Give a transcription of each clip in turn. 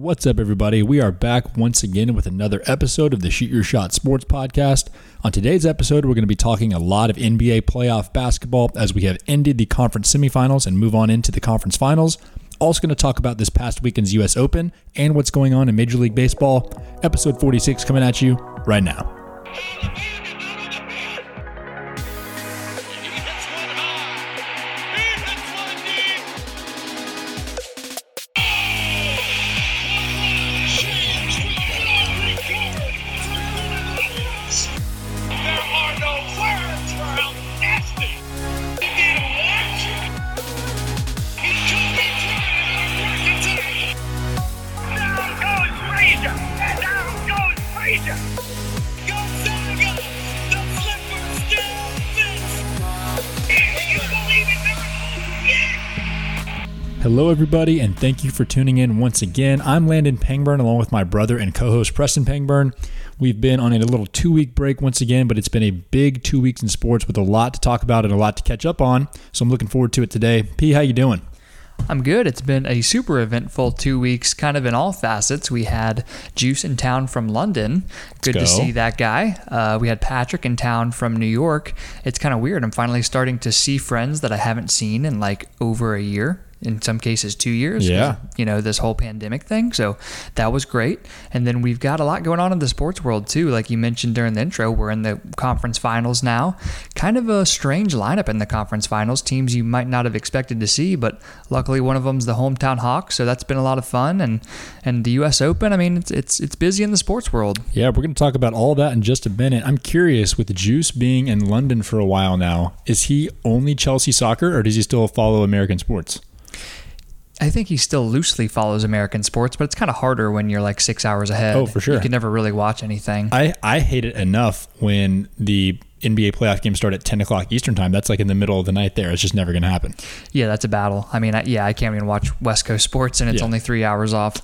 What's up, everybody? We are back once again with another episode of the Shoot Your Shot Sports Podcast. On today's episode, we're going to be talking a lot of NBA playoff basketball as we have ended the conference semifinals and move on into the conference finals. Also, going to talk about this past weekend's U.S. Open and what's going on in Major League Baseball. Episode 46 coming at you right now. Hello, everybody, and thank you for tuning in once again. I'm Landon Pangburn, along with my brother and co host Preston Pangburn. We've been on a little two week break once again, but it's been a big two weeks in sports with a lot to talk about and a lot to catch up on. So I'm looking forward to it today. P, how you doing? I'm good. It's been a super eventful two weeks, kind of in all facets. We had Juice in town from London. Good go. to see that guy. Uh, we had Patrick in town from New York. It's kind of weird. I'm finally starting to see friends that I haven't seen in like over a year in some cases two years. Yeah. You know, this whole pandemic thing. So that was great. And then we've got a lot going on in the sports world too. Like you mentioned during the intro, we're in the conference finals now. Kind of a strange lineup in the conference finals. Teams you might not have expected to see, but luckily one of them's the hometown Hawks. So that's been a lot of fun. And and the US Open, I mean, it's it's it's busy in the sports world. Yeah, we're going to talk about all that in just a minute. I'm curious with Juice being in London for a while now, is he only Chelsea soccer or does he still follow American sports? I think he still loosely follows American sports, but it's kind of harder when you're like six hours ahead. Oh, for sure. You can never really watch anything. I, I hate it enough when the NBA playoff games start at 10 o'clock Eastern time. That's like in the middle of the night there. It's just never going to happen. yeah, that's a battle. I mean, I, yeah, I can't even watch West Coast sports, and it's Yeah. only three hours off.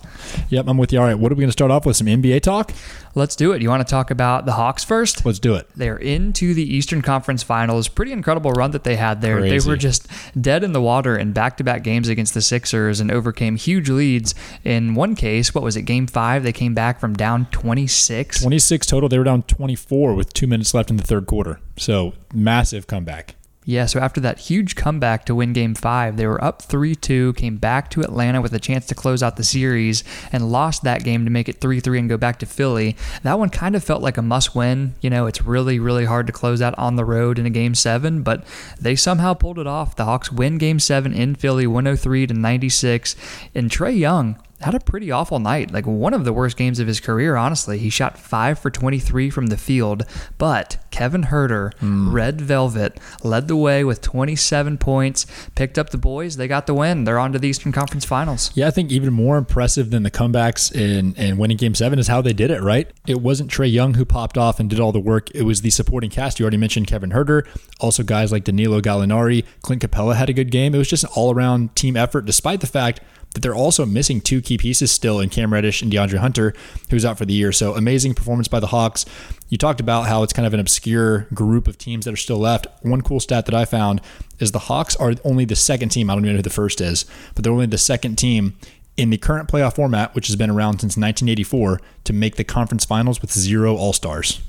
Yep, I'm with you. All right, what are we going to start off with? Some NBA talk? Let's do it. You want to talk about the Hawks first? Let's do it. They're into the Eastern Conference Finals. Pretty incredible run that they had there. Crazy. They were just dead in the water in back-to-back games against the Sixers and overcame huge leads. In one case, what was it? Game five, they came back from down 26. 26 total. They were down 24 with two minutes left in the third quarter. So massive comeback. Yeah, so after that huge comeback to win game five, they were up 3 2, came back to Atlanta with a chance to close out the series, and lost that game to make it 3 3 and go back to Philly. That one kind of felt like a must win. You know, it's really, really hard to close out on the road in a game seven, but they somehow pulled it off. The Hawks win game seven in Philly, 103 to 96. And Trae Young, had a pretty awful night. Like one of the worst games of his career, honestly. He shot 5 for 23 from the field, but Kevin Huerter, hmm. Red Velvet, led the way with 27 points, picked up the boys. They got the win. They're on to the Eastern Conference Finals. Yeah, I think even more impressive than the comebacks and, and winning game seven is how they did it, right? It wasn't Trae Young who popped off and did all the work. It was the supporting cast. You already mentioned Kevin Huerter. Also, guys like Danilo Gallinari, Clint Capela had a good game. It was just an all around team effort, despite the fact that they're also missing two key pieces still in Cam Reddish and DeAndre Hunter, who's out for the year. So amazing performance by the Hawks. You talked about how it's kind of an obscure group of teams that are still left. One cool stat that I found is the Hawks are only the second team. I don't even know who the first is, but they're only the second team in the current playoff format, which has been around since 1984, to make the conference finals with zero All Stars.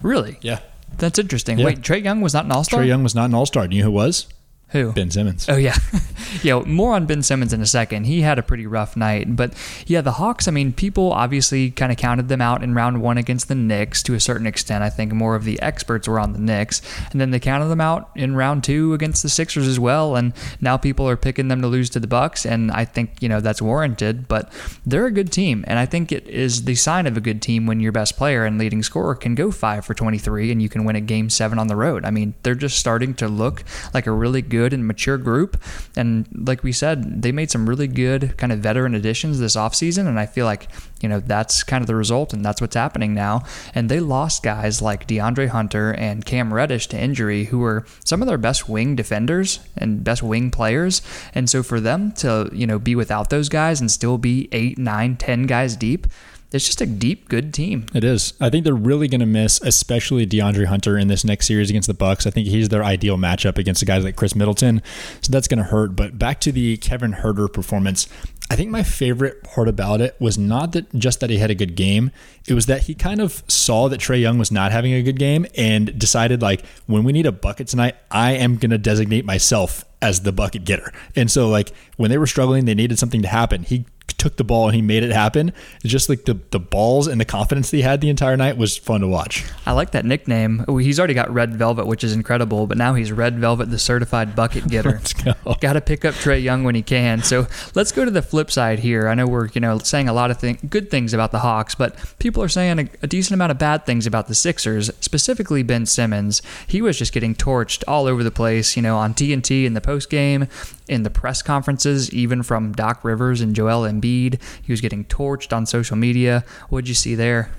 Really? Yeah. That's interesting. Yeah. Wait, Trae Young was not an all star? Trae Young was not an All Star. Do you know who was? Who? Ben Simmons. Oh yeah, yeah. More on Ben Simmons in a second. He had a pretty rough night, but yeah, the Hawks. I mean, people obviously kind of counted them out in round one against the Knicks to a certain extent. I think more of the experts were on the Knicks, and then they counted them out in round two against the Sixers as well. And now people are picking them to lose to the Bucks, and I think you know that's warranted. But they're a good team, and I think it is the sign of a good team when your best player and leading scorer can go five for 23 and you can win a game seven on the road. I mean, they're just starting to look like a really good and mature group. And like we said, they made some really good kind of veteran additions this offseason. And I feel like, you know, that's kind of the result and that's what's happening now. And they lost guys like DeAndre Hunter and Cam Reddish to injury, who were some of their best wing defenders and best wing players. And so for them to, you know, be without those guys and still be eight, nine, ten guys deep, it's just a deep, good team. It is. I think they're really going to miss, especially DeAndre Hunter in this next series against the Bucks. I think he's their ideal matchup against the guys like Khris Middleton, so that's going to hurt. But back to the Kevin Huerter performance. I think my favorite part about it was not that just that he had a good game. It was that he kind of saw that Trae Young was not having a good game and decided like when we need a bucket tonight, I am going to designate myself as the bucket getter. And so like when they were struggling, they needed something to happen. He took the ball and he made it happen. It's just like the the balls and the confidence that he had the entire night was fun to watch. I like that nickname. He's already got Red Velvet, which is incredible, but now he's Red Velvet, the certified bucket getter. Let's go. Got to pick up Trae Young when he can. So let's go to the flip side here. I know we're you know saying a lot of thing, good things about the Hawks, but people are saying a, a decent amount of bad things about the Sixers, specifically Ben Simmons. He was just getting torched all over the place, you know, on TNT in the post game, in the press conferences, even from Doc Rivers and Joel Embiid. He was getting torched on social media. What'd you see there?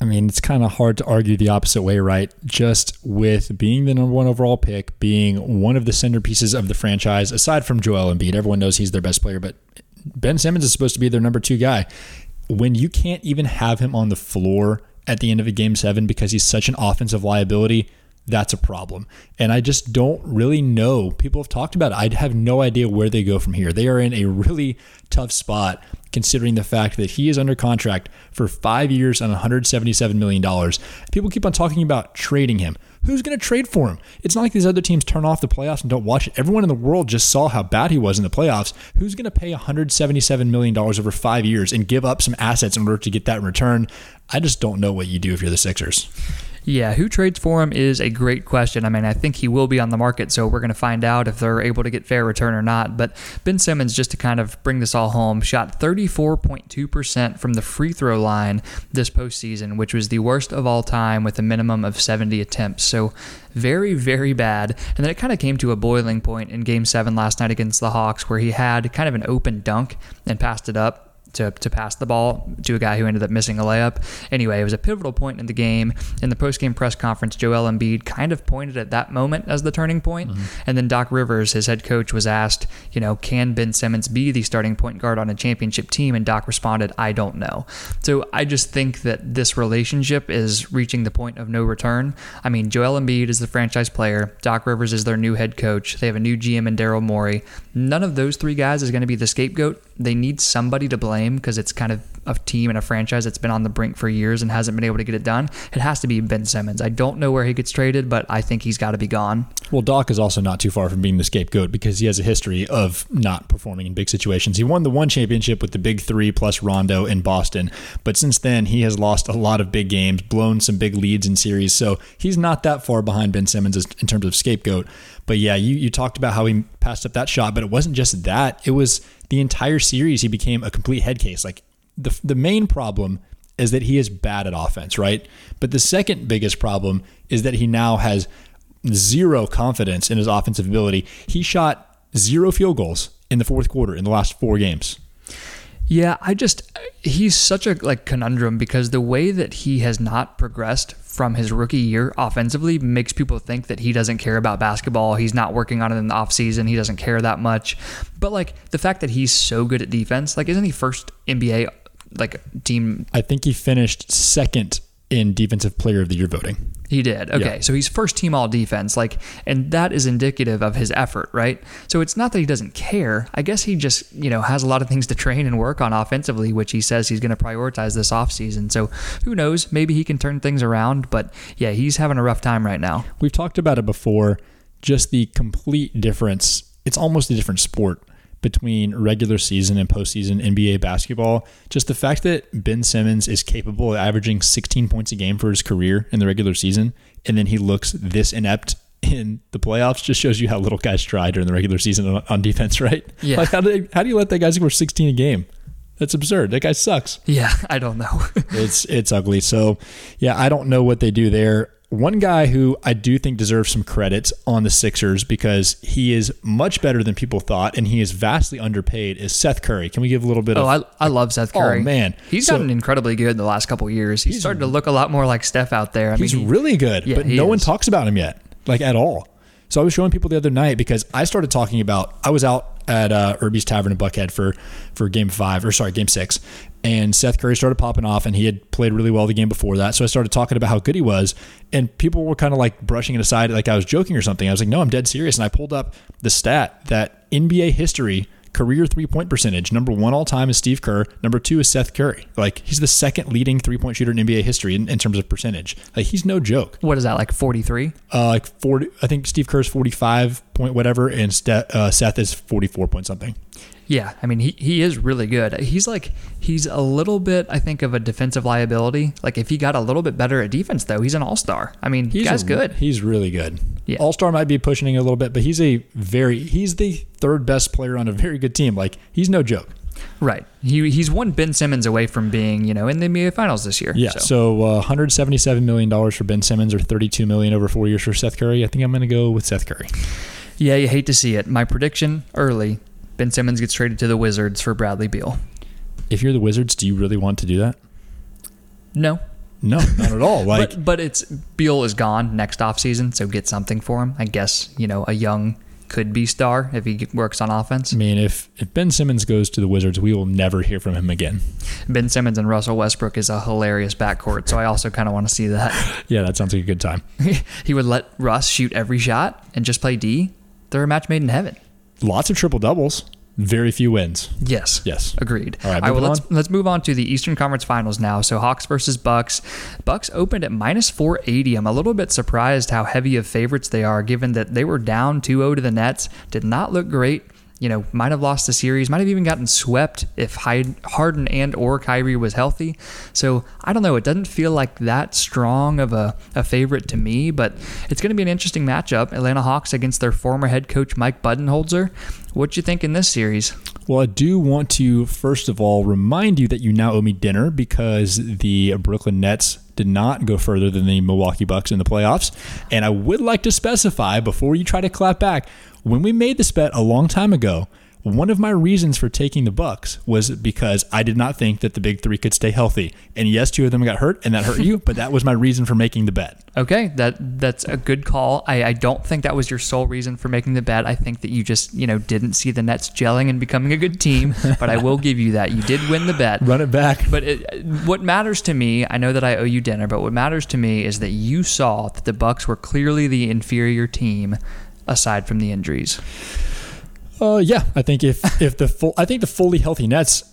I mean, it's kind of hard to argue the opposite way, right? Just with being the number one overall pick, being one of the centerpieces of the franchise, aside from Joel Embiid, everyone knows he's their best player, but Ben Simmons is supposed to be their number two guy. When you can't even have him on the floor at the end of a game seven because he's such an offensive liability, that's a problem. And I just don't really know. People have talked about it. I have no idea where they go from here. They are in a really tough spot considering the fact that he is under contract for five years and $177 million. People keep on talking about trading him. Who's going to trade for him? It's not like these other teams turn off the playoffs and don't watch it. Everyone in the world just saw how bad he was in the playoffs. Who's going to pay $177 million over five years and give up some assets in order to get that in return? I just don't know what you do if you're the Sixers. Yeah, who trades for him is a great question. I mean, I think he will be on the market, so we're going to find out if they're able to get fair return or not. But Ben Simmons, just to kind of bring this all home, shot 34.2% from the free throw line this postseason, which was the worst of all time with a minimum of 70 attempts. So very, very bad. And then it kind of came to a boiling point in game seven last night against the Hawks, where he had kind of an open dunk and passed it up to, to pass the ball to a guy who ended up missing a layup. Anyway, it was a pivotal point in the game. In the post-game press conference, Joel Embiid kind of pointed at that moment as the turning point. Mm-hmm. And then Doc Rivers, his head coach, was asked, you know, can Ben Simmons be the starting point guard on a championship team? And Doc responded, I don't know. So I just think that this relationship is reaching the point of no return. I mean, Joel Embiid is the franchise player. Doc Rivers is their new head coach. They have a new GM in Daryl Morey. None of those three guys is going to be the scapegoat. They need somebody to blame because it's kind of a team and a franchise that's been on the brink for years and hasn't been able to get it done. It has to be Ben Simmons. I don't know where he gets traded, but I think he's got to be gone. Well, Doc is also not too far from being the scapegoat because he has a history of not performing in big situations. He won the one championship with the big three plus Rondo in Boston, but since then he has lost a lot of big games, blown some big leads in series. So he's not that far behind Ben Simmons in terms of scapegoat. But yeah, you, you talked about how he passed up that shot, but it wasn't just that. It was the entire series he became a complete head case. Like the the main problem is that he is bad at offense, right? But the second biggest problem is that he now has zero confidence in his offensive ability. He shot zero field goals in the fourth quarter in the last four games. Yeah, I just he's such a like conundrum because the way that he has not progressed from his rookie year offensively makes people think that he doesn't care about basketball. He's not working on it in the offseason. He doesn't care that much. But like the fact that he's so good at defense, like isn't he first NBA like team I think he finished second in defensive player of the year voting. He did. Okay. Yeah. So he's first team all defense. Like, and that is indicative of his effort, right? So it's not that he doesn't care. I guess he just, you know, has a lot of things to train and work on offensively, which he says he's going to prioritize this offseason. So who knows? Maybe he can turn things around. But yeah, he's having a rough time right now. We've talked about it before. Just the complete difference. It's almost a different sport between regular season and postseason NBA basketball. Just the fact that Ben Simmons is capable of averaging 16 points a game for his career in the regular season, and then he looks this inept in the playoffs just shows you how little guys try during the regular season on, defense, right? Yeah. Like how do, how do you let that guy score 16 a game? That's absurd. That guy sucks. Yeah, I don't know. it's it's ugly. So, yeah, I don't know what they do there one guy who I do think deserves some credit on the Sixers because he is much better than people thought and he is vastly underpaid is Seth Curry. Can we give a little bit oh, of I, I love Seth Curry. Oh man. He's so, gotten incredibly good in the last couple years. He's, he's starting to look a lot more like Steph out there. I he's mean, he, really good, yeah, but no is. one talks about him yet. Like at all. So I was showing people the other night because I started talking about I was out at uh, Irby's Tavern in Buckhead for for game five or sorry game six, and Seth Curry started popping off, and he had played really well the game before that. So I started talking about how good he was, and people were kind of like brushing it aside, like I was joking or something. I was like, no, I'm dead serious, and I pulled up the stat that NBA history career three point percentage. Number one all time is Steve Kerr. Number two is Seth Curry. Like he's the second leading three point shooter in NBA history in, in terms of percentage. Like he's no joke. What is that like? Forty three. Uh, like forty. I think Steve Kerr's forty five point whatever, and Ste- uh, Seth is forty four point something. Yeah, I mean he, he is really good. He's like he's a little bit I think of a defensive liability. Like if he got a little bit better at defense though, he's an all star. I mean, He's guy's a- good. He's really good. Yeah. All star might be pushing it a little bit, but he's a very he's the third best player on a very good team. Like he's no joke. Right. He he's one Ben Simmons away from being you know in the NBA Finals this year. Yeah. So, So, uh, 177 million dollars for Ben Simmons or 32 million over four years for Seth Curry. I think I'm going to go with Seth Curry. Yeah, you hate to see it. My prediction early: Ben Simmons gets traded to the Wizards for Bradley Beal. If you're the Wizards, do you really want to do that? No, No, not at all. Like but but it's Beal is gone next offseason, so get something for him. I guess you know a young could be star if he works on offense. I mean, if if Ben Simmons goes to the Wizards, we will never hear from him again. Ben Simmons and Russell Westbrook is a hilarious backcourt, so I also kind of want to see that. Yeah, that sounds like a good time. he would let Russ shoot every shot and just play D. They're a match made in heaven. Lots of triple doubles, very few wins. Yes. Yes. Agreed. All right, well, let's on. let's move on to the Eastern Conference Finals now. So Hawks versus Bucks. Bucks opened at minus 480. I'm a little bit surprised how heavy of favorites they are, given that they were down 2-0 to the Nets. Did not look great. You know, might have lost the series, might have even gotten swept if Harden and or Kyrie was healthy. So I don't know. It doesn't feel like that strong of a, a favorite to me, but it's going to be an interesting matchup. Atlanta Hawks against their former head coach Mike Budenholzer. What do you think in this series? Well, I do want to first of all remind you that you now owe me dinner because the Brooklyn Nets did not go further than the Milwaukee Bucks in the playoffs. And I would like to specify before you try to clap back, when we made this bet a long time ago, one of my reasons for taking the Bucks was because I did not think that the big 3 could stay healthy. And yes, two of them got hurt and that hurt you, but that was my reason for making the bet. Okay, that that's a good call. I, I don't think that was your sole reason for making the bet. I think that you just you know didn't see the Nets gelling and becoming a good team. but I will give you that you did win the bet. Run it back. But it, what matters to me, I know that I owe you dinner, but what matters to me is that you saw that the Bucks were clearly the inferior team, aside from the injuries. Uh, yeah, I think if if the full, I think the fully healthy Nets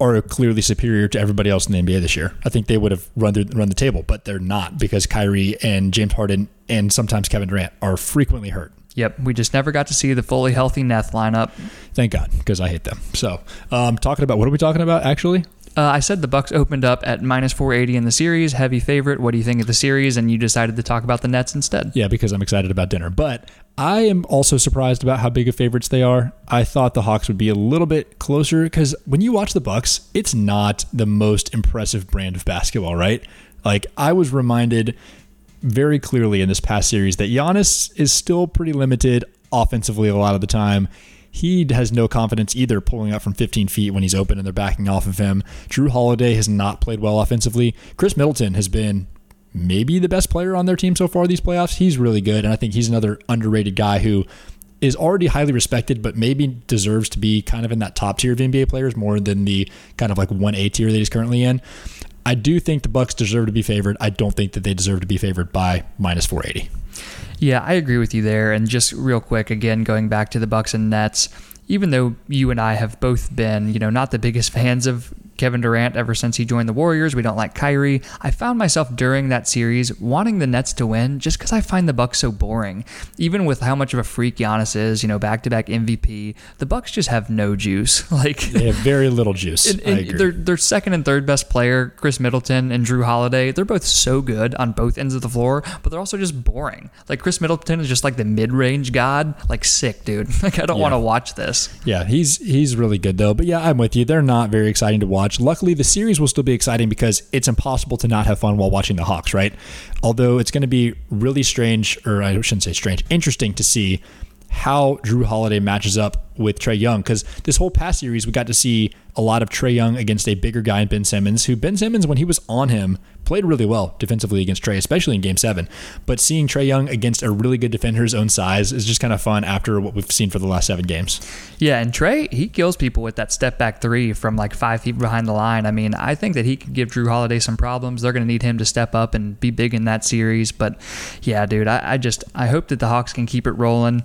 are clearly superior to everybody else in the NBA this year. I think they would have run the, run the table, but they're not because Kyrie and James Harden and sometimes Kevin Durant are frequently hurt. Yep, we just never got to see the fully healthy Neth lineup. Thank God, because I hate them. So, um, talking about what are we talking about actually? Uh, I said the Bucks opened up at minus 480 in the series, heavy favorite. What do you think of the series? And you decided to talk about the Nets instead. Yeah, because I'm excited about dinner. But I am also surprised about how big of favorites they are. I thought the Hawks would be a little bit closer because when you watch the Bucks, it's not the most impressive brand of basketball, right? Like I was reminded very clearly in this past series that Giannis is still pretty limited offensively a lot of the time. He has no confidence either pulling up from 15 feet when he's open and they're backing off of him. Jrue Holiday has not played well offensively. Khris Middleton has been maybe the best player on their team so far these playoffs. He's really good, and I think he's another underrated guy who is already highly respected, but maybe deserves to be kind of in that top tier of NBA players more than the kind of like one A tier that he's currently in. I do think the Bucks deserve to be favored. I don't think that they deserve to be favored by minus 480. Yeah, I agree with you there. And just real quick, again, going back to the Bucks and Nets, even though you and I have both been, you know, not the biggest fans of Kevin Durant ever since he joined the Warriors. We don't like Kyrie. I found myself during that series wanting the Nets to win just because I find the Bucks so boring. Even with how much of a freak Giannis is, you know, back-to-back MVP, the Bucks just have no juice. Like They have very little juice. and, I agree. their their second and third best player, Khris Middleton and Jrue Holiday, they're both so good on both ends of the floor, but they're also just boring. Like Khris Middleton is just like the mid range god, like sick dude. Like I don't Yeah. want to watch this. Yeah, he's he's really good though. But yeah, I'm with you. They're not very exciting to watch. Luckily, the series will still be exciting because it's impossible to not have fun while watching the Hawks, right? Although it's going to be really strange, or I shouldn't say strange, interesting to see how Jrue Holiday matches up with Trae Young because this whole past series we got to see a lot of Trae Young against a bigger guy in Ben Simmons, who Ben Simmons when he was on him played really well defensively against Trae, especially in Game Seven. But seeing Trae Young against a really good defender his own size is just kind of fun after what we've seen for the last seven games. Yeah, and Trae, he kills people with that step back three from like five feet behind the line. I mean, I think that he could give Jrue Holiday some problems. They're going to need him to step up and be big in that series. But yeah, dude, I, I just I hope that the Hawks can keep it rolling.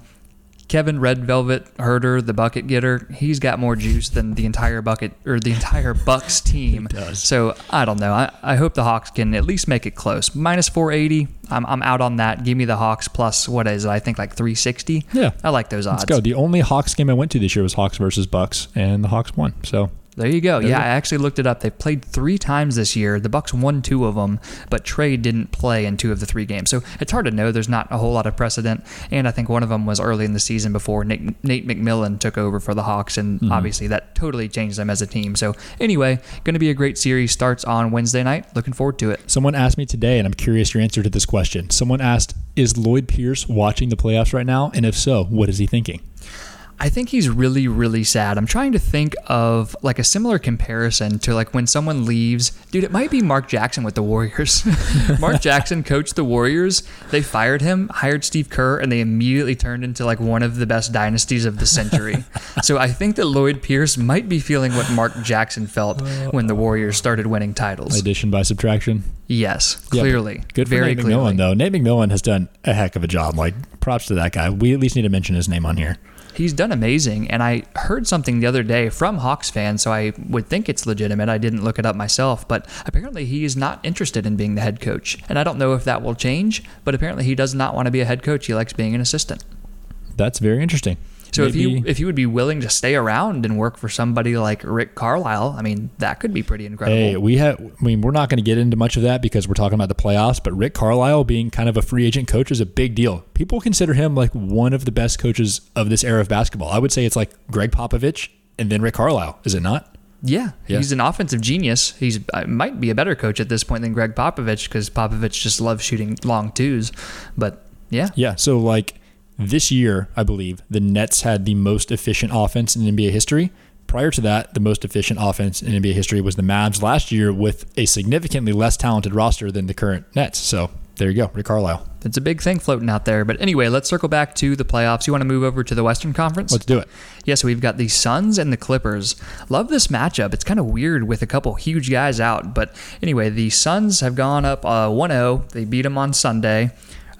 Kevin Red Velvet Huerter, the bucket getter, he's got more juice than the entire bucket or the entire Bucks team. does. So I don't know. I, I hope the Hawks can at least make it close. Minus 480. I'm, I'm out on that. Give me the Hawks plus what is it? I think like 360. Yeah. I like those odds. Let's go. The only Hawks game I went to this year was Hawks versus Bucks, and the Hawks won. So There you go. There yeah, you. I actually looked it up. They played three times this year. The Bucks won two of them, but Trae didn't play in two of the three games. So it's hard to know. There's not a whole lot of precedent. And I think one of them was early in the season before Nate, Nate McMillan took over for the Hawks, and Mm-hmm. obviously that totally changed them as a team. So anyway, going to be a great series. Starts on Wednesday night. Looking forward to it. someone asked me today, and I'm curious your answer to this question. Someone asked, "Is Lloyd Pierce watching the playoffs right now? And if so, what is he thinking?" I think he's really, really sad. I'm trying to think of like a similar comparison to like when someone leaves. Dude, it might be Mark Jackson with the Warriors. Mark Jackson coached the Warriors. They fired him, hired Steve Kerr, and they immediately turned into like one of the best dynasties of the century. so I think that Lloyd Pierce might be feeling what Mark Jackson felt when the Warriors started winning titles. Addition by subtraction. Yes, Yeah, clearly. Good for very Nate clearly. McMillan, though. Nate McMillan has done a heck of a job. Like, props to that guy. We at least need to mention his name on here. He's done amazing. And I heard something the other day from Hawks fans, so I would think it's legitimate. I didn't look it up myself, but apparently he is not interested in being the head coach. And I don't know if that will change, but apparently he does not want to be a head coach. He likes being an assistant. That's very interesting. So if you if you would be willing to stay around and work for somebody like Rick Carlisle, I mean, that could be pretty incredible. Hey, we have. I mean, we're not going to get into much of that because we're talking about the playoffs. But Rick Carlisle being kind of a free agent coach is a big deal. People consider him like one of the best coaches of this era of basketball. I would say it's like Gregg Popovich and then Rick Carlisle. Is it not? Yeah, Yeah. he's an offensive genius. He's uh, might be a better coach at this point than Gregg Popovich because Popovich just loves shooting long twos. But yeah, Yeah. So like this year, I believe the Nets had the most efficient offense in NBA history. Prior to that, the most efficient offense in NBA history was the Mavs last year with a significantly less talented roster than the current Nets. So there you go, Rick Carlisle. it's a big thing floating out there. But anyway, let's circle back to the playoffs. You want to move over to the Western Conference? Let's do it. Yeah, so we've got the Suns and the Clippers. Love this matchup. It's kind of weird with a couple huge guys out. But anyway, the Suns have gone up uh, 1 0. They beat them on Sunday.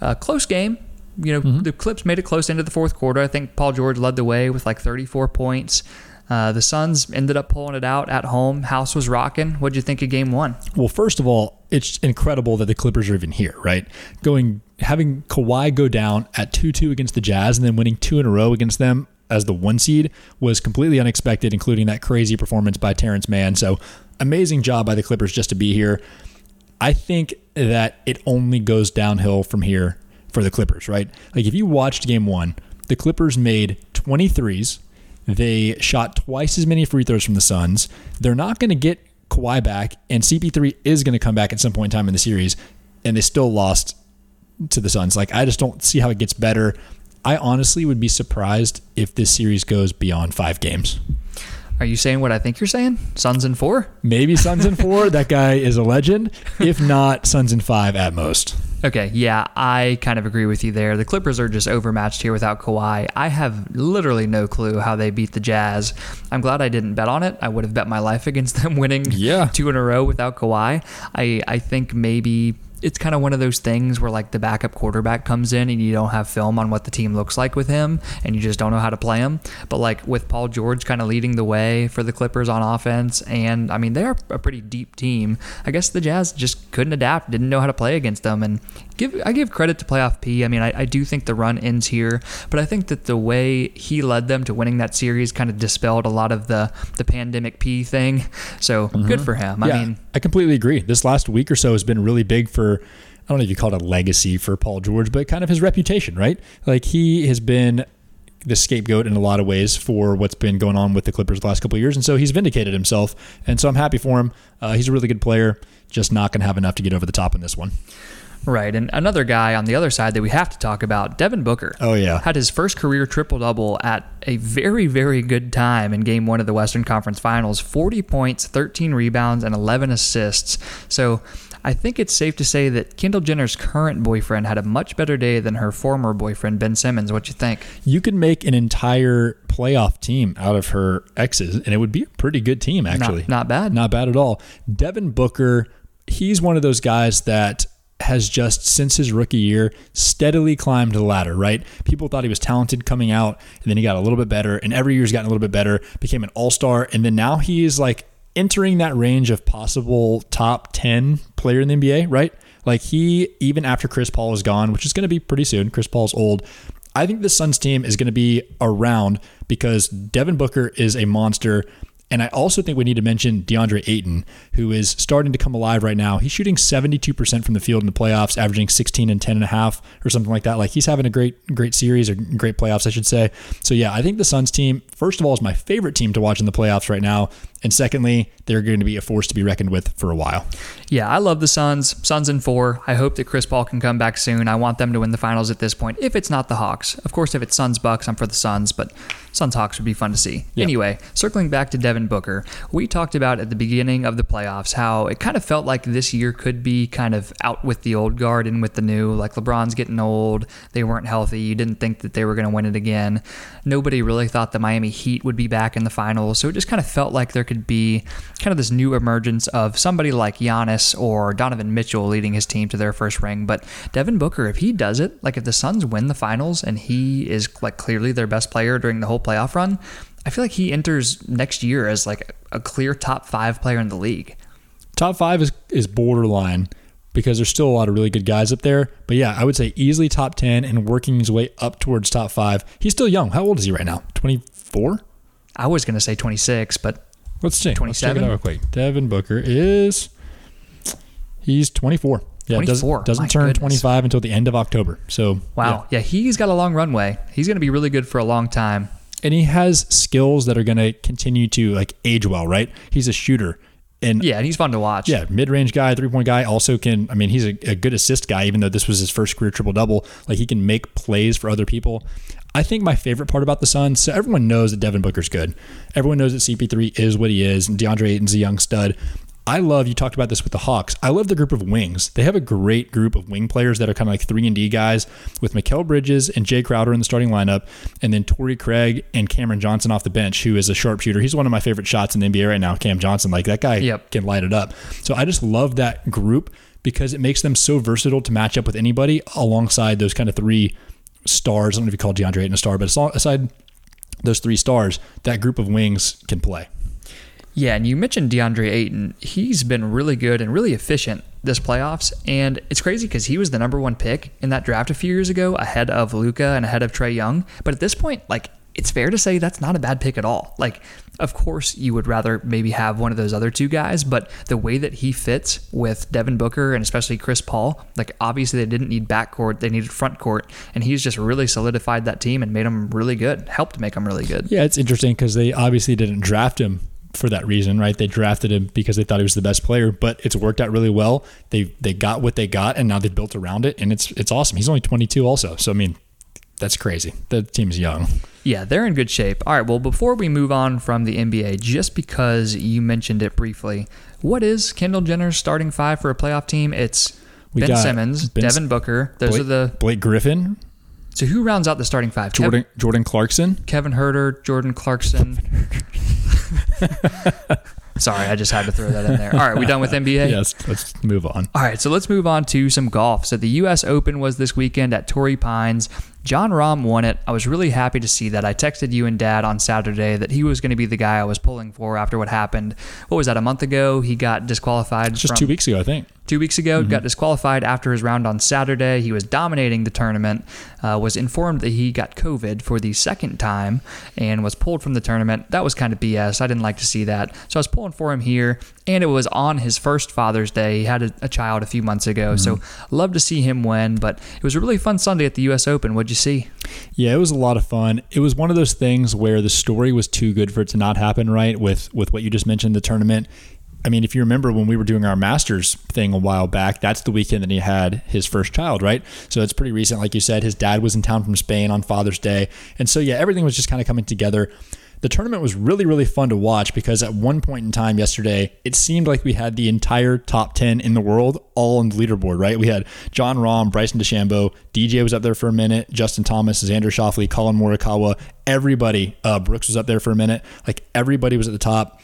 Uh, close game. You know, Mm-hmm. the Clips made it close into the fourth quarter. I think Paul George led the way with like 34 points. Uh, the Suns ended up pulling it out at home. House was rocking. What'd you think of game one? Well, first of all, it's incredible that the Clippers are even here, right? Going having Kawhi go down at 2-2 against the Jazz and then winning two in a row against them as the one seed was completely unexpected, including that crazy performance by Terance Mann. So amazing job by the Clippers just to be here. I think that it only goes downhill from here for the Clippers, right? Like if you watched game one, the Clippers made 23s. They shot twice as many free throws from the Suns. They're not going to get Kawhi back, and CP3 is going to come back at some point in time in the series, and they still lost to the Suns. Like I just don't see how it gets better. I honestly would be surprised if this series goes beyond five games. Are you saying what I think you're saying? Suns in four? Maybe Suns in four. that guy is a legend. If not, Suns in five at most. Okay, yeah, I kind of agree with you there. The Clippers are just overmatched here without Kawhi. I have literally no clue how they beat the Jazz. I'm glad I didn't bet on it. I would have bet my life against them winning Yeah. two in a row without Kawhi. I, I think maybe it's kind of one of those things where like the backup quarterback comes in and you don't have film on what the team looks like with him and you just don't know how to play him. But like with Paul George kind of leading the way for the Clippers on offense and I mean they are a pretty deep team. I guess the Jazz just couldn't adapt, didn't know how to play against them and give I give credit to playoff P. I mean I, I do think the run ends here, but I think that the way he led them to winning that series kind of dispelled a lot of the the pandemic P thing. So good mm-hmm. for him. I mean I completely agree. This last week or so has been really big for I don't know if you call it a legacy for Paul George, but kind of his reputation, right? Like he has been the scapegoat in a lot of ways for what's been going on with the Clippers the last couple of years, and so he's vindicated himself, and so I'm happy for him. Uh, he's a really good player, just not going to have enough to get over the top in this one. Right. And another guy on the other side that we have to talk about, Devin Booker. Oh, yeah. Had his first career triple double at a very, very good time in game one of the Western Conference Finals 40 points, 13 rebounds, and 11 assists. So I think it's safe to say that Kendall Jenner's current boyfriend had a much better day than her former boyfriend, Ben Simmons. What you think? You could make an entire playoff team out of her exes, and it would be a pretty good team, actually. Not, not bad. Not bad at all. Devin Booker, he's one of those guys that has just since his rookie year steadily climbed the ladder, right? People thought he was talented coming out, and then he got a little bit better, and every year's gotten a little bit better, became an all-star, and then now he is like entering that range of possible top 10 player in the NBA, right? Like he even after Chris Paul is gone, which is going to be pretty soon. Chris Paul's old. I think the Suns team is going to be around because Devin Booker is a monster. And I also think we need to mention DeAndre Ayton, who is starting to come alive right now. He's shooting 72% from the field in the playoffs, averaging 16 and 10 and a half or something like that. Like he's having a great, great series or great playoffs, I should say. So yeah, I think the Suns team, first of all, is my favorite team to watch in the playoffs right now. And secondly, they're going to be a force to be reckoned with for a while. Yeah, I love the Suns. Suns in four. I hope that Chris Paul can come back soon. I want them to win the finals at this point. If it's not the Hawks, of course, if it's Suns Bucks, I'm for the Suns. But Suns Hawks would be fun to see. Yep. Anyway, circling back to Devin Booker, we talked about at the beginning of the playoffs how it kind of felt like this year could be kind of out with the old guard and with the new. Like LeBron's getting old, they weren't healthy. You didn't think that they were going to win it again. Nobody really thought the Miami Heat would be back in the finals. So it just kind of felt like there could be kind of this new emergence of somebody like Giannis or Donovan Mitchell leading his team to their first ring. But Devin Booker, if he does it, like if the Suns win the finals and he is like clearly their best player during the whole playoff run, I feel like he enters next year as like a clear top five player in the league. Top five is, is borderline because there's still a lot of really good guys up there. But yeah, I would say easily top 10 and working his way up towards top five. He's still young. How old is he right now? 24? I was going to say 26, but Let's see. 27. Let's check it out quick. Devin Booker is he's 24. Yeah, 24. doesn't, doesn't turn goodness. 25 until the end of October. So wow, yeah. yeah, he's got a long runway. He's going to be really good for a long time. And he has skills that are going to continue to like age well, right? He's a shooter. And yeah, and he's fun to watch. Yeah, mid range guy, three point guy. Also can, I mean, he's a, a good assist guy. Even though this was his first career triple double, like he can make plays for other people. I think my favorite part about the Suns, so everyone knows that Devin Booker's good. Everyone knows that CP3 is what he is, and DeAndre Ayton's a young stud. I love you talked about this with the Hawks. I love the group of wings. They have a great group of wing players that are kind of like three and D guys with Mikal Bridges and Jae Crowder in the starting lineup, and then Torrey Craig and Cameron Johnson off the bench, who is a sharpshooter. He's one of my favorite shots in the NBA right now. Cam Johnson, like that guy yep. can light it up. So I just love that group because it makes them so versatile to match up with anybody alongside those kind of three stars. I don't know if you call DeAndre Ayton a star, but aside those three stars, that group of wings can play. Yeah, and you mentioned DeAndre Ayton. He's been really good and really efficient this playoffs, and it's crazy because he was the number one pick in that draft a few years ago, ahead of Luka and ahead of Trae Young. But at this point, like it's fair to say that's not a bad pick at all. Like, of course, you would rather maybe have one of those other two guys, but the way that he fits with Devin Booker and especially Chris Paul, like obviously they didn't need backcourt, they needed front court, and he's just really solidified that team and made them really good, helped make them really good. Yeah, it's interesting because they obviously didn't draft him for that reason, right? They drafted him because they thought he was the best player, but it's worked out really well. They they got what they got, and now they've built around it, and it's it's awesome. He's only 22, also, so I mean, that's crazy. The team's young. Yeah, they're in good shape. All right, well, before we move on from the NBA, just because you mentioned it briefly, what is Kendall Jenner's starting five for a playoff team? It's we Ben Simmons, ben Devin Booker. Those Blake, are the Blake Griffin. So who rounds out the starting five? Jordan Kev- Jordan Clarkson, Kevin Huerter, Jordan Clarkson. Sorry, I just had to throw that in there. All right, we done with NBA? Yes, let's move on. All right, so let's move on to some golf. So the U.S. Open was this weekend at Torrey Pines. Jon Rahm won it. I was really happy to see that. I texted you and Dad on Saturday that he was going to be the guy I was pulling for after what happened. What was that? A month ago, he got disqualified. Just from, two weeks ago, I think. Two weeks ago, mm-hmm. got disqualified after his round on Saturday. He was dominating the tournament. Uh, was informed that he got COVID for the second time and was pulled from the tournament. That was kind of BS. I didn't like to see that. So I was pulling for him here and it was on his first Father's Day. He had a, a child a few months ago, mm-hmm. so love to see him win. But it was a really fun Sunday at the U.S. Open. What'd you see? Yeah, it was a lot of fun. It was one of those things where the story was too good for it to not happen. Right with with what you just mentioned, the tournament. I mean, if you remember when we were doing our Masters thing a while back, that's the weekend that he had his first child, right? So it's pretty recent. Like you said, his dad was in town from Spain on Father's Day. And so, yeah, everything was just kind of coming together the tournament was really, really fun to watch because at one point in time yesterday, it seemed like we had the entire top 10 in the world all on the leaderboard, right? We had Jon Rahm, Bryson DeChambeau, DJ was up there for a minute, Justin Thomas, Xander Schauffele, Collin Morikawa, everybody, uh, Brooks was up there for a minute. Like everybody was at the top.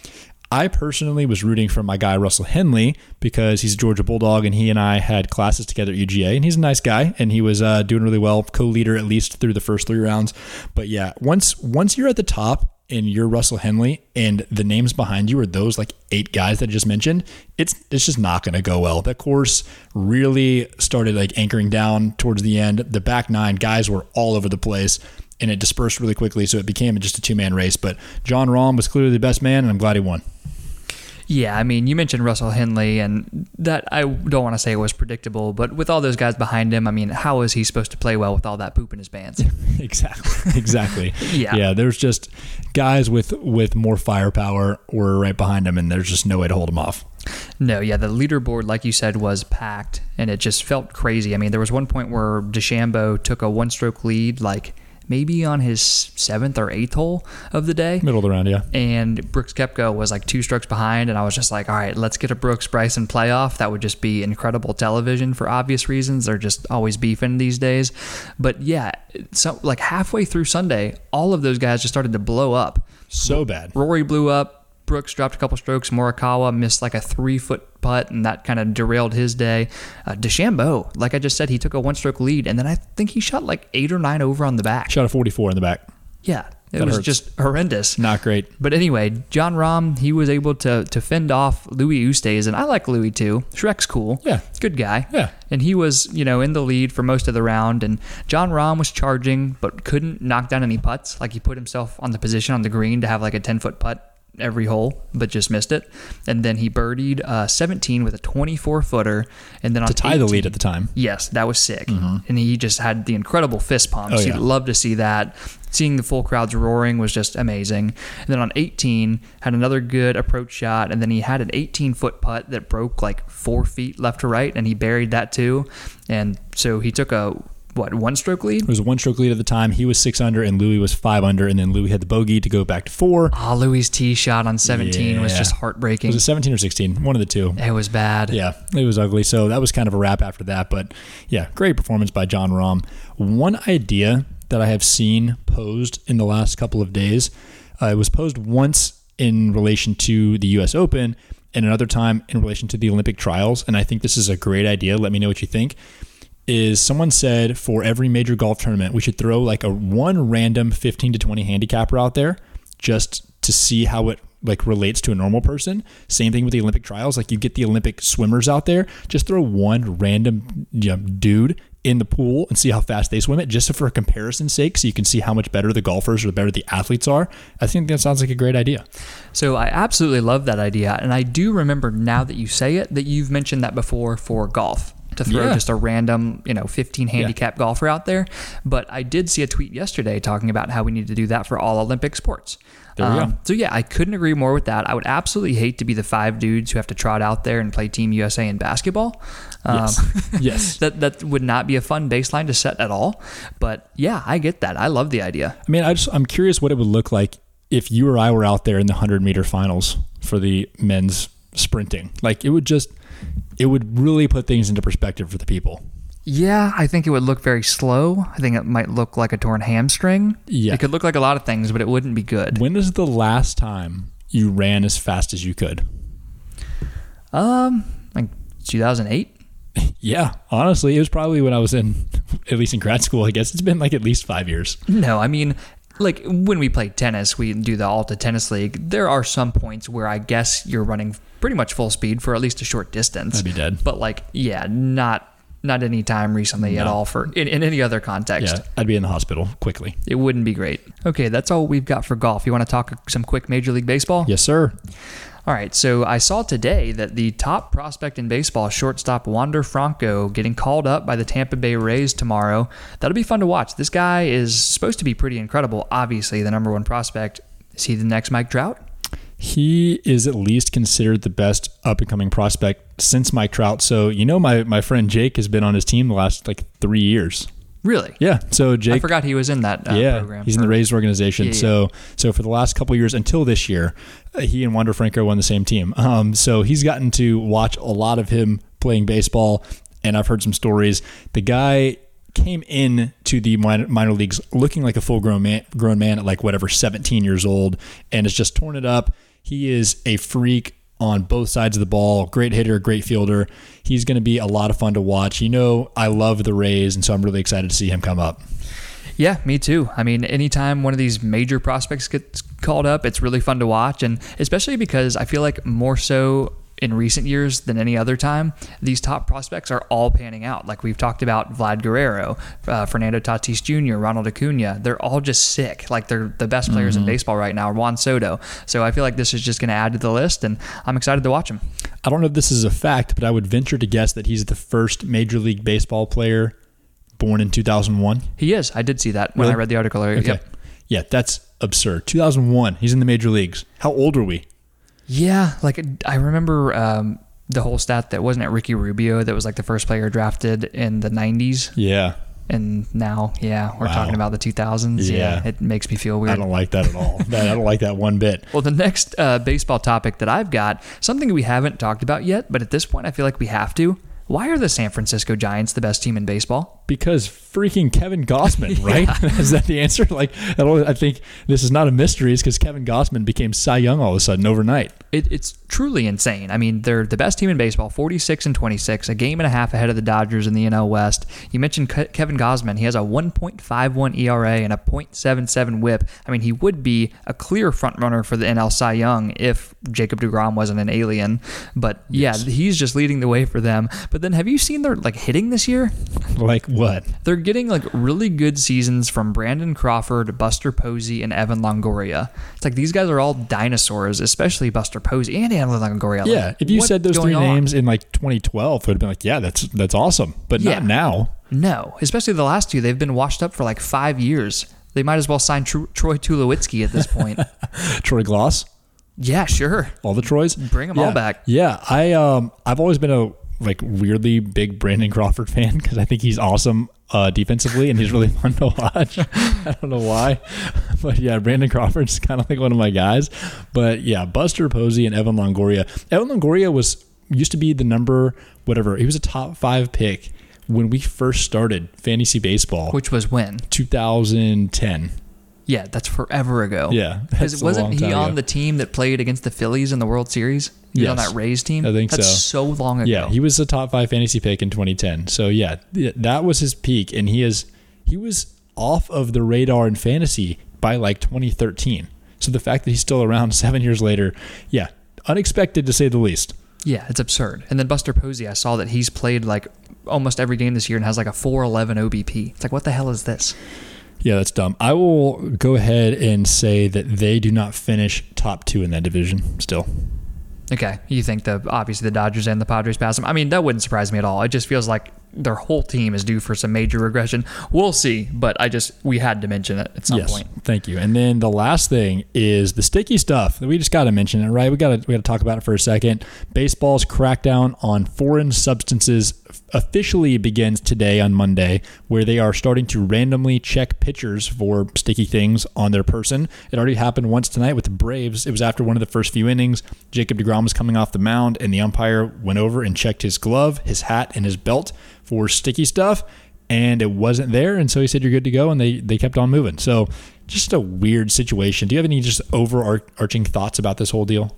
I personally was rooting for my guy Russell Henley because he's a Georgia Bulldog and he and I had classes together at UGA and he's a nice guy and he was uh, doing really well, co-leader at least through the first three rounds. But yeah, once once you're at the top and you're Russell Henley and the names behind you are those like eight guys that I just mentioned, it's it's just not going to go well. That course really started like anchoring down towards the end. The back nine guys were all over the place and it dispersed really quickly, so it became just a two man race. But Jon Rahm was clearly the best man, and I'm glad he won. Yeah, I mean, you mentioned Russell Henley, and that I don't want to say it was predictable, but with all those guys behind him, I mean, how is he supposed to play well with all that poop in his pants? exactly, exactly. yeah, yeah. There's just guys with with more firepower were right behind him, and there's just no way to hold him off. No, yeah, the leaderboard, like you said, was packed, and it just felt crazy. I mean, there was one point where DeChambeau took a one-stroke lead, like maybe on his seventh or eighth hole of the day. Middle of the round, yeah. And Brooks Koepka was like two strokes behind, and I was just like, all right, let's get a Brooks Bryson playoff. That would just be incredible television for obvious reasons. They're just always beefing these days. But yeah, so like halfway through Sunday, all of those guys just started to blow up. So bad. Rory blew up. Brooks dropped a couple strokes. Morikawa missed like a three foot putt, and that kind of derailed his day. Uh, DeChambeau, like I just said, he took a one stroke lead, and then I think he shot like eight or nine over on the back. Shot a 44 in the back. Yeah, it That was hurts. just horrendous. Not great. But anyway, Jon Rahm, he was able to to fend off Louis Oosthuizen, and I like Louis too. Shrek's cool. Yeah. Good guy. Yeah. And he was, you know, in the lead for most of the round. And Jon Rahm was charging, but couldn't knock down any putts. Like he put himself on the position on the green to have like a 10 foot putt every hole, but just missed it. And then he birdied uh, 17 with a 24 footer. And then on To tie the lead at the time. Yes, that was sick. And he just had the incredible fist pumps. Oh, You'd love to see that. Seeing the full crowds roaring was just amazing. And then on 18, had another good approach shot. And then he had an 18 foot putt that broke like four feet left to right, and he buried that too. And so he took a, what, one stroke lead? It was a one stroke lead at the time. He was six under, and Louis was five under, and then Louis had the bogey to go back to four. Oh, Louis' tee shot on 17 was just heartbreaking. Was it 17 or 16? One of the two. it was bad. Yeah, it was ugly. So that was kind of a wrap after that. But yeah, great performance by Jon Rahm. One idea that I have seen posed in the last couple of days, uh, it was posed once in relation to the U.S. Open and another time in relation to the Olympic trials. And I think this is a great idea. Let me know what you think. Is someone said for every major golf tournament, we should throw like a one random 15 to 20 handicapper out there just to see how it like relates to a normal person. Same thing with the Olympic trials. Like you get the Olympic swimmers out there, just throw one random you know, dude in the pool and see how fast they swim it, just for comparison's sake, so you can see how much better the golfers or the better the athletes are. I think that sounds like a great idea. So I absolutely love that idea. And I do remember now that you say it that you've mentioned that before for golf. To throw Yeah. just a random, you know, 15 handicap golfer out there. But I did see a tweet yesterday talking about how we need to do that for all Olympic sports. There we. So yeah, I couldn't agree more with that. I would absolutely hate to be the five dudes who have to trot out there and play Team USA in basketball. Um, Yes. yes. that that would not be a fun baseline to set at all. But yeah, I get that. I love the idea. I mean, I just I'm curious what it would look like if you or I were out there in the 100 meter finals for the men's sprinting. Like it would just it would really put things into perspective for the people. Yeah, I think it would look very slow. I think it might look like a torn hamstring. Yeah. It could look like a lot of things, but it wouldn't be good. When is the last time you ran as fast as you could? Um, like 2008. Yeah, honestly, it was probably when I was in, at least in grad school. I guess it's been like at least five years. No, I mean, like when we play tennis, we do the ALTA Tennis League. There are some points where I guess you're running pretty much full speed for at least a short distance. I'd be dead. But like, yeah, not not any time recently at all for in, in any other context. Yeah, I'd be in the hospital quickly. It wouldn't be great. Okay, that's all we've got for golf. You want to talk some quick Major League Baseball? Yes, sir. All right, so I saw today that the top prospect in baseball, shortstop Wander Franco, getting called up by the Tampa Bay Rays tomorrow. That'll be fun to watch. This guy is supposed to be pretty incredible. Obviously, the number one prospect. Is he the next Mike Trout? He is at least considered the best up and coming prospect since Mike Trout. So you know, my my friend Jake has been on his team the last like three years. Really? Yeah. So Jake, I forgot he was in that uh, yeah, program. he's in the Rays organization. Yeah, yeah. So so for the last couple of years until this year, uh, he and Wander Franco won the same team. Um, so he's gotten to watch a lot of him playing baseball, and I've heard some stories. The guy came in to the minor, minor leagues looking like a full grown man, grown man at like whatever 17 years old, and has just torn it up. He is a freak on both sides of the ball. Great hitter, great fielder. He's going to be a lot of fun to watch. You know, I love the Rays, and so I'm really excited to see him come up. Yeah, me too. I mean, anytime one of these major prospects gets called up, it's really fun to watch. And especially because I feel like more so in recent years than any other time, these top prospects are all panning out. Like we've talked about Vlad Guerrero, uh, Fernando Tatis Jr., Ronald Acuna. They're all just sick. Like they're the best players mm-hmm. in baseball right now. Juan Soto. So I feel like this is just going to add to the list, and I'm excited to watch him. I don't know if this is a fact, but I would venture to guess that he's the first Major League Baseball player born in 2001. He is. I did see that when really? I read the article. earlier. Okay. Yep. Yeah, that's absurd. 2001. He's in the major leagues. How old are we? Yeah, like I remember um, the whole stat that wasn't it Ricky Rubio that was like the first player drafted in the 90s. Yeah. And now, yeah, we're wow. talking about the 2000s. Yeah. yeah. it makes me feel weird. I don't like that at all. I don't like that one bit. Well, the next uh, baseball topic that I've got, something we haven't talked about yet, but at this point, I feel like we have to. Why are the San Francisco Giants the best team in baseball? Because freaking Kevin Gausman, right? is that the answer? Like, I think this is not a mystery. It's because Kevin Gausman became Cy Young all of a sudden overnight. It, it's truly insane. I mean, they're the best team in baseball, 46 and 26, a game and a half ahead of the Dodgers in the NL West. You mentioned Ke- Kevin Gausman. He has a 1.51 ERA and a .77 WHIP. I mean, he would be a clear front runner for the NL Cy Young if Jacob DeGrom wasn't an alien. But yeah, yes. he's just leading the way for them. But then, have you seen their like hitting this year? Like what? They're getting like really good seasons from Brandon Crawford, Buster Posey, and Evan Longoria. It's like these guys are all dinosaurs, especially Buster Posey and Evan Longoria. Yeah, if you said those three on? names in like 2012, it would have been like, yeah, that's that's awesome, but yeah. not now. No, especially the last two, they've been washed up for like five years. They might as well sign Tr- Troy Tulowitzki at this point. Troy Glaus. Yeah, sure. All the Troys. Bring them yeah. all back. Yeah, I um I've always been a like weirdly big Brandon Crawford fan because I think he's awesome uh, defensively and he's really fun to watch. I don't know why, but yeah, Brandon Crawford's kind of like one of my guys. But yeah, Buster Posey and Evan Longoria. Evan Longoria was used to be the number whatever. He was a top five pick when we first started fantasy baseball, which was when 2010. Yeah, that's forever ago. Yeah, because wasn't he on ago. the team that played against the Phillies in the World Series? He yes. on that Rays team. I think that's so. So long ago. Yeah, he was a top five fantasy pick in 2010. So yeah, that was his peak, and he is he was off of the radar in fantasy by like 2013. So the fact that he's still around seven years later, yeah, unexpected to say the least. Yeah, it's absurd. And then Buster Posey, I saw that he's played like almost every game this year and has like a 411 OBP. It's like, what the hell is this? Yeah, that's dumb. I will go ahead and say that they do not finish top two in that division still. Okay, you think the obviously the Dodgers and the Padres pass them? I mean, that wouldn't surprise me at all. It just feels like their whole team is due for some major regression. We'll see, but I just we had to mention it at some yes, point. Thank you. And then the last thing is the sticky stuff. We just got to mention it, right? We got to we got to talk about it for a second. Baseball's crackdown on foreign substances officially begins today on Monday, where they are starting to randomly check pitchers for sticky things on their person. It already happened once tonight with the Braves. It was after one of the first few innings. Jacob DeGrom was coming off the mound, and the umpire went over and checked his glove, his hat, and his belt for sticky stuff. And it wasn't there, and so he said, "You're good to go," and they they kept on moving. So, just a weird situation. Do you have any just overarching thoughts about this whole deal?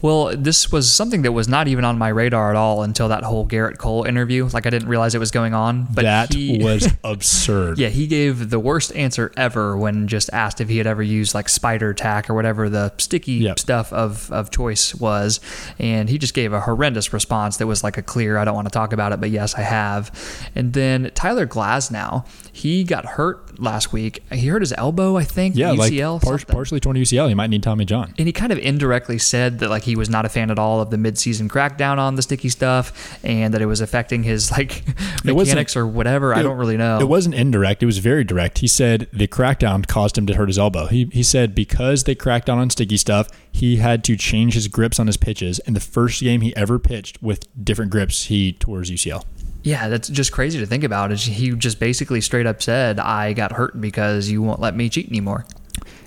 Well, this was something that was not even on my radar at all until that whole Gerrit Cole interview. Like I didn't realize it was going on. But that he, was absurd. Yeah, he gave the worst answer ever when just asked if he had ever used like spider tack or whatever the sticky yep. stuff of, of choice was. And he just gave a horrendous response that was like a clear, I don't want to talk about it, but yes, I have. And then Tyler Glasnow, he got hurt last week. He hurt his elbow, I think. Yeah, UCL, like par- partially torn UCL. He might need Tommy John. And he kind of indirectly said that like he was not a fan at all of the midseason crackdown on the sticky stuff, and that it was affecting his like mechanics or whatever. It, I don't really know. It wasn't indirect. It was very direct. He said the crackdown caused him to hurt his elbow. He he said because they cracked down on sticky stuff, he had to change his grips on his pitches. And the first game he ever pitched with different grips, he tore his UCL. Yeah, that's just crazy to think about. Is he just basically straight up said, "I got hurt because you won't let me cheat anymore."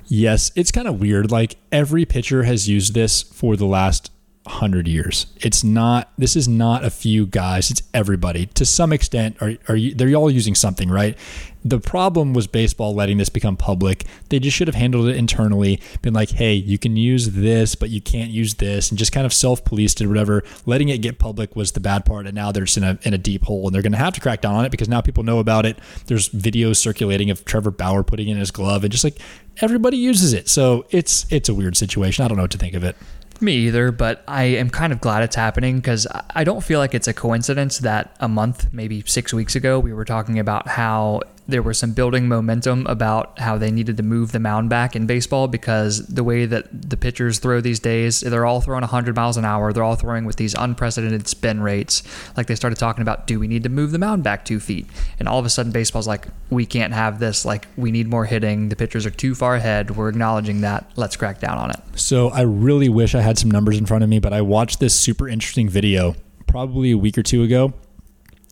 Yes, it's kind of weird. Like every pitcher has used this for the last 100 years. It's not this is not a few guys, it's everybody. To some extent are are you, they're all using something, right? The problem was baseball letting this become public. They just should have handled it internally, been like, "Hey, you can use this, but you can't use this," and just kind of self-policed it or whatever. Letting it get public was the bad part, and now they're just in a in a deep hole, and they're going to have to crack down on it because now people know about it. There's videos circulating of Trevor Bauer putting in his glove, and just like everybody uses it, so it's it's a weird situation. I don't know what to think of it. Me either, but I am kind of glad it's happening because I don't feel like it's a coincidence that a month, maybe six weeks ago, we were talking about how there was some building momentum about how they needed to move the mound back in baseball because the way that the pitchers throw these days, they're all throwing 100 miles an hour. They're all throwing with these unprecedented spin rates. Like they started talking about, do we need to move the mound back two feet? And all of a sudden, baseball's like, we can't have this. Like, we need more hitting. The pitchers are too far ahead. We're acknowledging that. Let's crack down on it. So I really wish I had some numbers in front of me, but I watched this super interesting video probably a week or two ago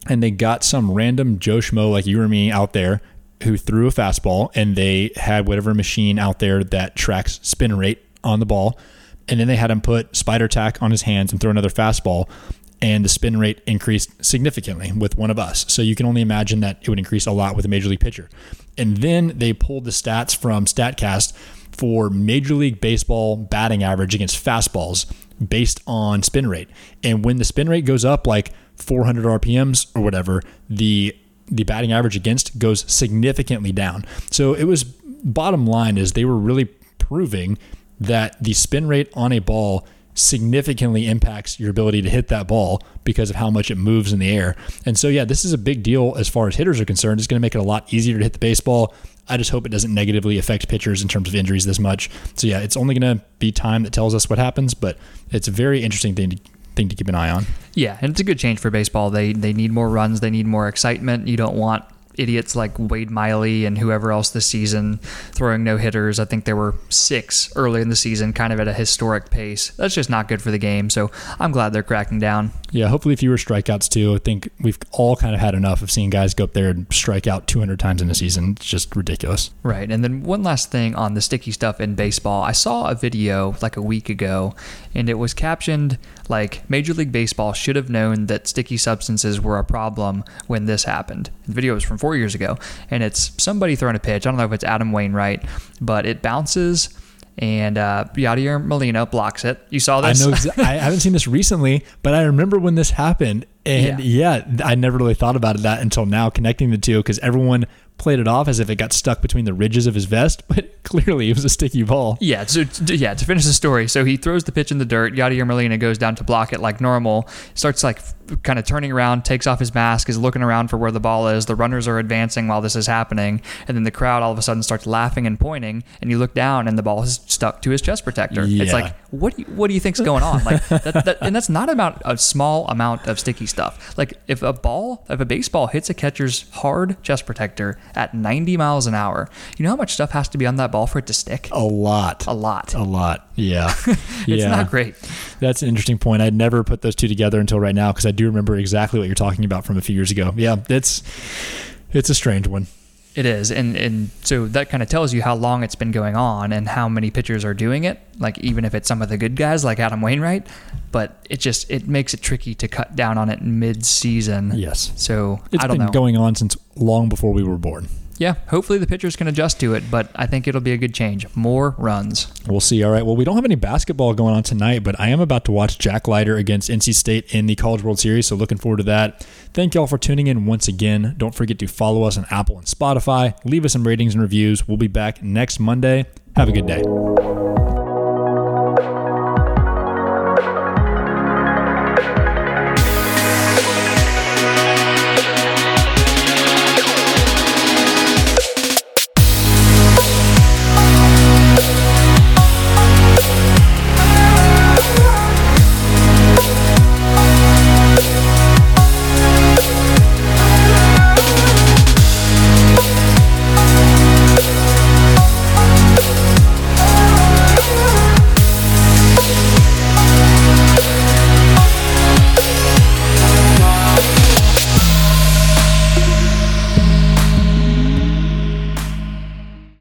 and they got some random Joe Schmo like you or me out there who threw a fastball and they had whatever machine out there that tracks spin rate on the ball. And then they had him put spider tack on his hands and throw another fastball. And the spin rate increased significantly with one of us. So you can only imagine that it would increase a lot with a major league pitcher. And then they pulled the stats from StatCast for Major League Baseball batting average against fastballs based on spin rate. And when the spin rate goes up like 400 RPMs or whatever, the the batting average against goes significantly down. So it was bottom line is they were really proving that the spin rate on a ball significantly impacts your ability to hit that ball because of how much it moves in the air. And so yeah, this is a big deal as far as hitters are concerned. It's going to make it a lot easier to hit the baseball. I just hope it doesn't negatively affect pitchers in terms of injuries this much. So yeah, it's only going to be time that tells us what happens, but it's a very interesting thing to thing to keep an eye on. Yeah, and it's a good change for baseball. They they need more runs. They need more excitement. You don't want idiots like Wade Miley and whoever else this season throwing no hitters. I think there were six early in the season, kind of at a historic pace. That's just not good for the game. So I'm glad they're cracking down. Yeah, hopefully fewer strikeouts too. I think we've all kind of had enough of seeing guys go up there and strike out 200 times in a season. It's just ridiculous. Right. And then one last thing on the sticky stuff in baseball. I saw a video like a week ago, and it was captioned like Major League Baseball should have known that sticky substances were a problem when this happened. The video was from four years ago, and it's somebody throwing a pitch. I don't know if it's Adam Wainwright, but it bounces and uh, Yadier Molina blocks it. You saw this? I know. I haven't seen this recently, but I remember when this happened, and yeah, yeah I never really thought about it that until now, connecting the two because everyone played it off as if it got stuck between the ridges of his vest, but clearly it was a sticky ball. Yeah, so yeah, to finish the story, so he throws the pitch in the dirt. Yadier Molina goes down to block it like normal, starts like kind of turning around, takes off his mask, is looking around for where the ball is. The runners are advancing while this is happening, and then the crowd all of a sudden starts laughing and pointing. And you look down, and the ball is stuck to his chest protector. Yeah. It's like, what do you, what do you think's going on? Like, that, that, and that's not about a small amount of sticky stuff. Like, if a ball, if a baseball hits a catcher's hard chest protector at 90 miles an hour, you know how much stuff has to be on that ball for it to stick? A lot. A lot. A lot. Yeah. it's yeah. not great. That's an interesting point. I'd never put those two together until right now because I do remember exactly what you're talking about from a few years ago. Yeah, it's it's a strange one. It is, and and so that kind of tells you how long it's been going on and how many pitchers are doing it. Like even if it's some of the good guys like Adam Wainwright, but it just it makes it tricky to cut down on it mid-season. Yes. So It's I don't been know. going on since long before we were born. Yeah, hopefully the pitchers can adjust to it, but I think it'll be a good change. More runs. We'll see. All right. Well, we don't have any basketball going on tonight, but I am about to watch Jack Leiter against NC State in the College World Series. So looking forward to that. Thank you all for tuning in once again. Don't forget to follow us on Apple and Spotify. Leave us some ratings and reviews. We'll be back next Monday. Have a good day.